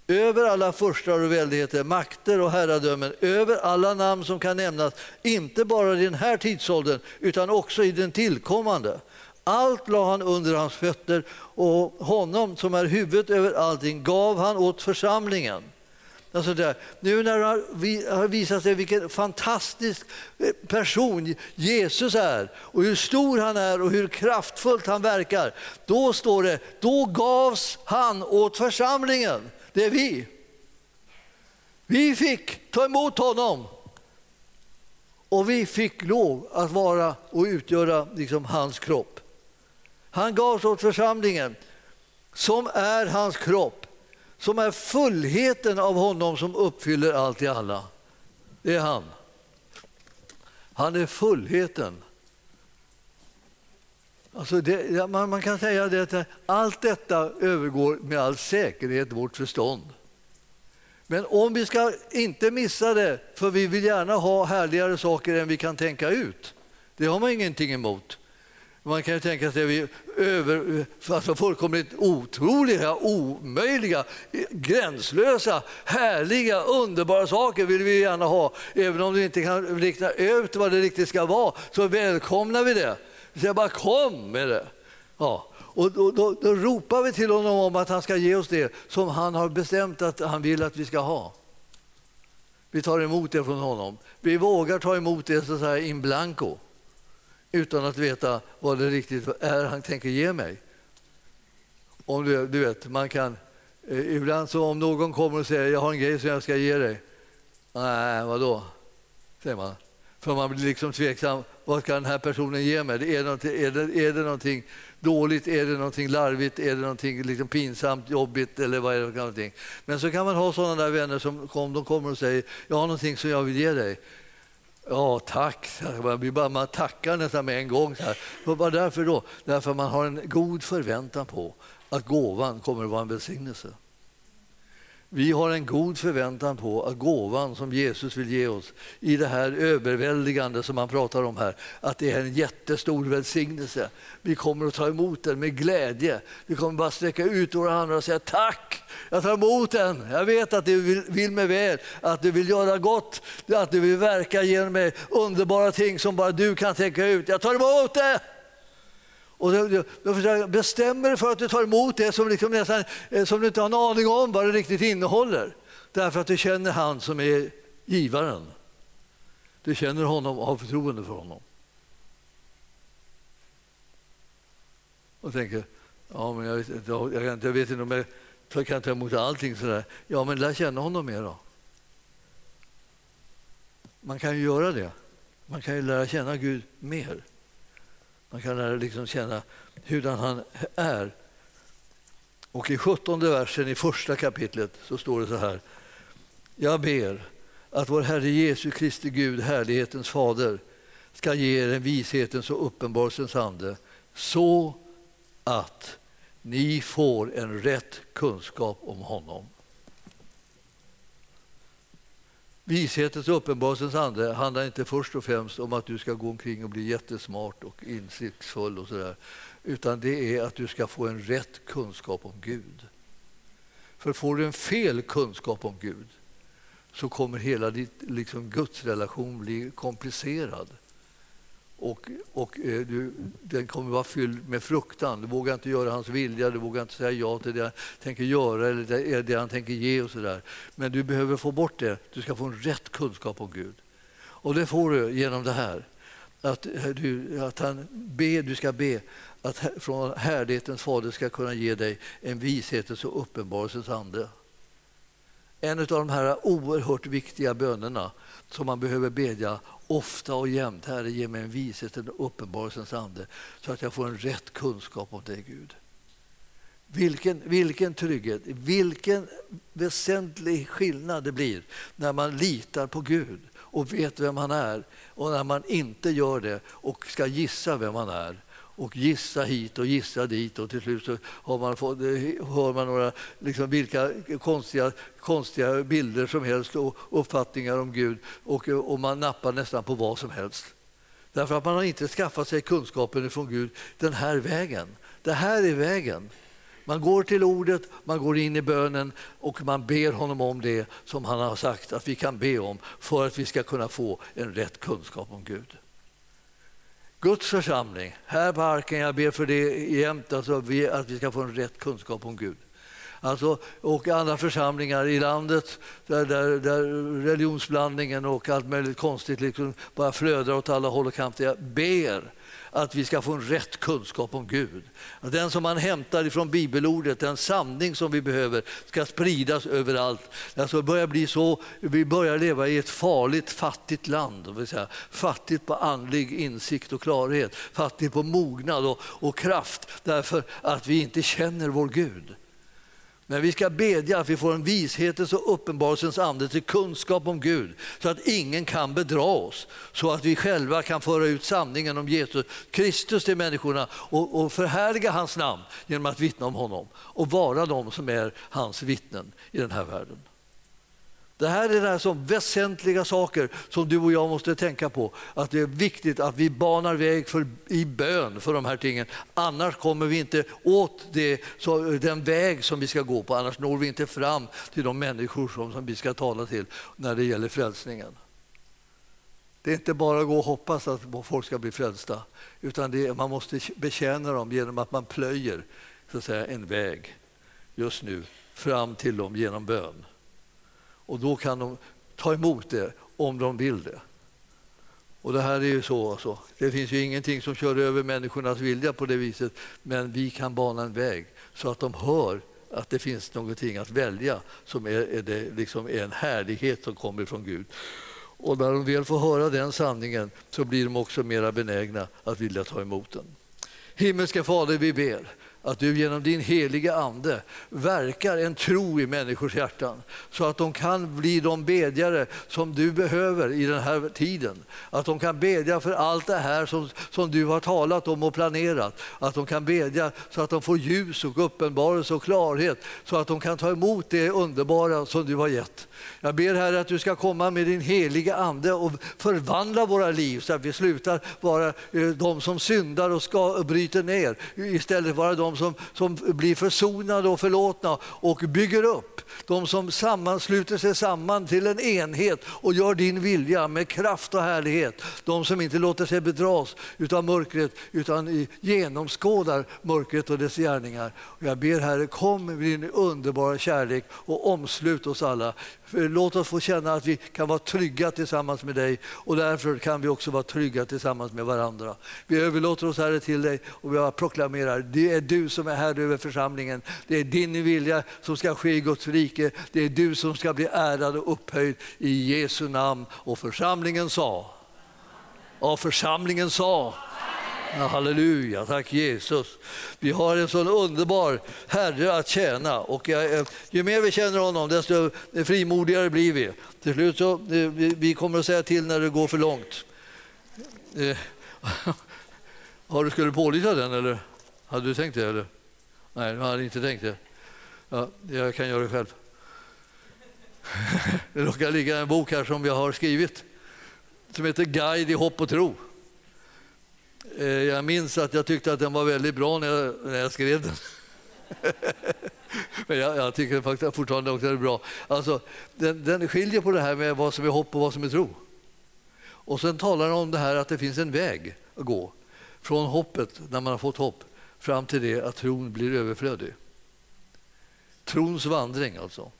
över alla furstar och väldigheter, makter och herradömen, över alla namn som kan nämnas, inte bara i den här tidsåldern utan också i den tillkommande. Allt la han under hans fötter och honom som är huvudet över allting gav han åt församlingen. Alltså där. Nu när det har visat sig vilken fantastisk eh, person Jesus är och hur stor han är och hur kraftfullt han verkar. Då står det, då gavs han åt församlingen det är vi. Vi fick ta emot honom. Och vi fick lov att vara och utgöra liksom hans kropp. Han gavs åt församlingen som är hans kropp, som är fullheten av honom som uppfyller allt i alla. Det är han. Han är fullheten. Alltså det, man, man, kan säga det att allt detta övergår med all säkerhet vårt förstånd. Men om vi ska inte missa det, för vi vill gärna ha härligare saker än vi kan tänka ut. Det har man ingenting emot. Man kan ju tänka sig vi över, alltså fullkomligt otroliga, omöjliga, gränslösa, härliga, underbara saker vill vi gärna ha. Även om vi inte kan räkna ut vad det riktigt ska vara så välkomnar vi det. Så bara kom med det. Ja. Och då, då, då, ropar vi till honom om att han ska ge oss det som han har bestämt att han vill att vi ska ha. Vi tar emot det från honom. Vi vågar ta emot det så att in blanco utan att veta vad det riktigt är han tänker ge mig. Om du, du vet, man kan, eh, ibland så om någon kommer och säger jag har en grej som jag ska ge dig. Nej, vadå? säger man. För man blir liksom tveksam. Vad ska den här personen ge mig? Är det, är det, är det någonting dåligt? Är det någonting larvigt? Är det någonting liksom pinsamt, jobbigt? Eller vad är det någonting? Men så kan man ha sådana där vänner som kom, de kommer och säger jag har någonting som jag vill ge dig. Ja, tack. Man, bara, man tackar nästan med en gång. Så här. Varför därför då? Därför man har en god förväntan på att gåvan kommer att vara en välsignelse. Vi har en god förväntan på att gåvan som Jesus vill ge oss i det här överväldigande som man pratar om här, att det är en jättestor välsignelse. Vi kommer att ta emot den med glädje. Vi kommer bara sträcka ut våra händer och säga tack, jag tar emot den. Jag vet att du vill, vill mig väl, att du vill göra gott, att du vill verka genom mig underbara ting som bara du kan tänka ut. Jag tar emot det! Och då, då bestämmer dig för att du tar emot det som, liksom nästan, eh, som du inte har en aning om vad det riktigt innehåller. Därför att du känner han som är givaren. Du känner honom och har förtroende för honom. Och tänker, ja, men jag, vet, jag, jag, jag vet inte om jag kan ta emot allting sådär. Ja, men lär känna honom mer då. Man kan ju göra det. Man kan ju lära känna Gud mer. Man kan lära liksom känna hur han är. Och i 17 versen i första kapitlet så står det så här. Jag ber att vår Herre Jesu Kristi Gud, härlighetens fader, ska ge er en vishetens och uppenbarelsens ande så att ni får en rätt kunskap om honom. Vishetens och uppenbarelsens ande handlar inte först och främst om att du ska gå omkring och bli jättesmart och insiktsfull och sådär. Utan det är att du ska få en rätt kunskap om Gud. För får du en fel kunskap om Gud så kommer hela din liksom, gudsrelation bli komplicerad. Och, och eh, du, den kommer vara fylld med fruktan. Du vågar inte göra hans vilja, du vågar inte säga ja till det han tänker göra eller det, det han tänker ge. och så där. Men du behöver få bort det. Du ska få en rätt kunskap om Gud. Och det får du genom det här. Att eh, du, att han be, du ska be att från härlighetens fader ska kunna ge dig en vishetens och uppenbarelsens ande. En av de här oerhört viktiga bönerna som man behöver bedja ofta och jämt. Herre, ge mig en vishet, en uppenbarelsens ande så att jag får en rätt kunskap om dig, Gud. Vilken, vilken trygghet, vilken väsentlig skillnad det blir när man litar på Gud och vet vem han är och när man inte gör det och ska gissa vem han är och gissa hit och gissa dit och till slut så har man fått, eh, hör man några, liksom vilka konstiga, konstiga bilder som helst och uppfattningar om Gud och, eh, och man nappar nästan på vad som helst. Därför att man har inte skaffat sig kunskapen från Gud den här vägen. Det här är vägen. Man går till ordet, man går in i bönen och man ber honom om det som han har sagt att vi kan be om för att vi ska kunna få en rätt kunskap om Gud. Guds församling, här på Arken, jag ber för det jämt, alltså att vi ska få en rätt kunskap om Gud. Alltså, och andra församlingar i landet där, där, där religionsblandningen och allt möjligt konstigt liksom bara flödar åt alla håll och kanter. Jag ber att vi ska få en rätt kunskap om Gud. Att den som man hämtar ifrån bibelordet, den sanning som vi behöver, ska spridas överallt. Alltså börjar bli så, vi börjar leva i ett farligt fattigt land. Vill säga, fattigt på andlig insikt och klarhet, fattigt på mognad och, och kraft därför att vi inte känner vår Gud. Men vi ska bedja att vi får en vishetens och uppenbarelsens ande till kunskap om Gud så att ingen kan bedra oss. Så att vi själva kan föra ut sanningen om Jesus Kristus till människorna och, och förhärliga hans namn genom att vittna om honom och vara de som är hans vittnen i den här världen. Det här är det så väsentliga saker som du och jag måste tänka på. Att det är viktigt att vi banar väg för, i bön för de här tingen. Annars kommer vi inte åt det, så, den väg som vi ska gå på. Annars når vi inte fram till de människor som, som vi ska tala till när det gäller frälsningen. Det är inte bara att gå och hoppas att folk ska bli frälsta. Utan är, man måste betjäna dem genom att man plöjer så att säga, en väg just nu fram till dem genom bön. Och då kan de ta emot det om de vill det. Och det här är ju så. Alltså. Det finns ju ingenting som kör över människornas vilja på det viset. Men vi kan bana en väg så att de hör att det finns någonting att välja som är, är, det, liksom är en härlighet som kommer från Gud. Och när de väl får höra den sanningen så blir de också mera benägna att vilja ta emot den. Himmelska Fader, vi ber att du genom din heliga Ande verkar en tro i människors hjärtan så att de kan bli de bedjare som du behöver i den här tiden. Att de kan bedja för allt det här som, som du har talat om och planerat. Att de kan bedja så att de får ljus och uppenbarelse och klarhet så att de kan ta emot det underbara som du har gett. Jag ber Herre att du ska komma med din heliga Ande och förvandla våra liv så att vi slutar vara eh, de som syndar och ska, bryter ner istället vara de som, som blir försonade och förlåtna och bygger upp. De som sammansluter sig samman till en enhet och gör din vilja med kraft och härlighet. De som inte låter sig bedras utav mörkret utan genomskådar mörkret och dess gärningar. Jag ber Herre, kom med din underbara kärlek och omslut oss alla Låt oss få känna att vi kan vara trygga tillsammans med dig och därför kan vi också vara trygga tillsammans med varandra. Vi överlåter oss Herre till dig och vi proklamerar, det är du som är Herre över församlingen. Det är din vilja som ska ske i Guds rike. Det är du som ska bli ärad och upphöjd i Jesu namn. Och församlingen sa, och församlingen sa, halleluja, tack Jesus. Vi har en sån underbar Herre att tjäna och jag, eh, ju mer vi känner honom desto frimodigare blir vi. Till slut så eh, vi kommer att säga till när det går för långt. Eh, har du skulle pålita den eller? Hade du tänkt det eller? Nej, du hade inte tänkt det. Ja, jag kan göra det själv. Det råkar ligga en bok här som jag har skrivit som heter Guide i hopp och tro. Eh, jag minns att jag tyckte att den var väldigt bra när jag, när jag skrev den. Men jag, jag tycker faktiskt fortfarande också att den är bra. Alltså, den, den skiljer på det här med vad som är hopp och vad som är tro. Och sen talar den om det här att det finns en väg att gå från hoppet, när man har fått hopp, fram till det att tron blir överflödig. Trons vandring alltså.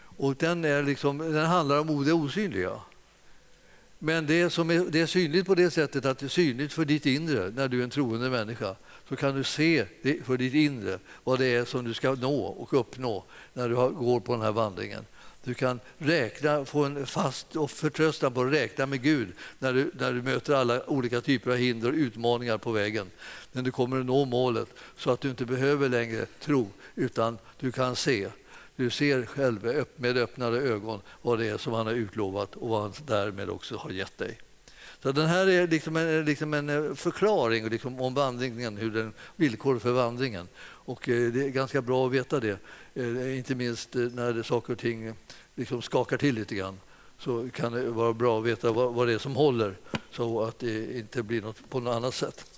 Och den, är liksom, den handlar om det osynliga. Men det, som är, det är synligt på det sättet att det är synligt för ditt inre när du är en troende människa. Så kan du se för ditt inre vad det är som du ska nå och uppnå när du går på den här vandringen. Du kan räkna, få en fast och förtröstan på att räkna med Gud när du, när du möter alla olika typer av hinder och utmaningar på vägen. Men du kommer att nå målet så att du inte behöver längre tro utan du kan se. Du ser själv med öppnade ögon vad det är som han har utlovat och vad han därmed också har gett dig. Så den här är liksom en, liksom en eh, förklaring liksom om vandringen, hur den, villkor för vandringen. Och eh, det är ganska bra att veta det, eh, inte minst när saker och ting liksom skakar till lite grann så kan det vara bra att veta vad, vad det är som håller så att det inte blir något på något annat sätt.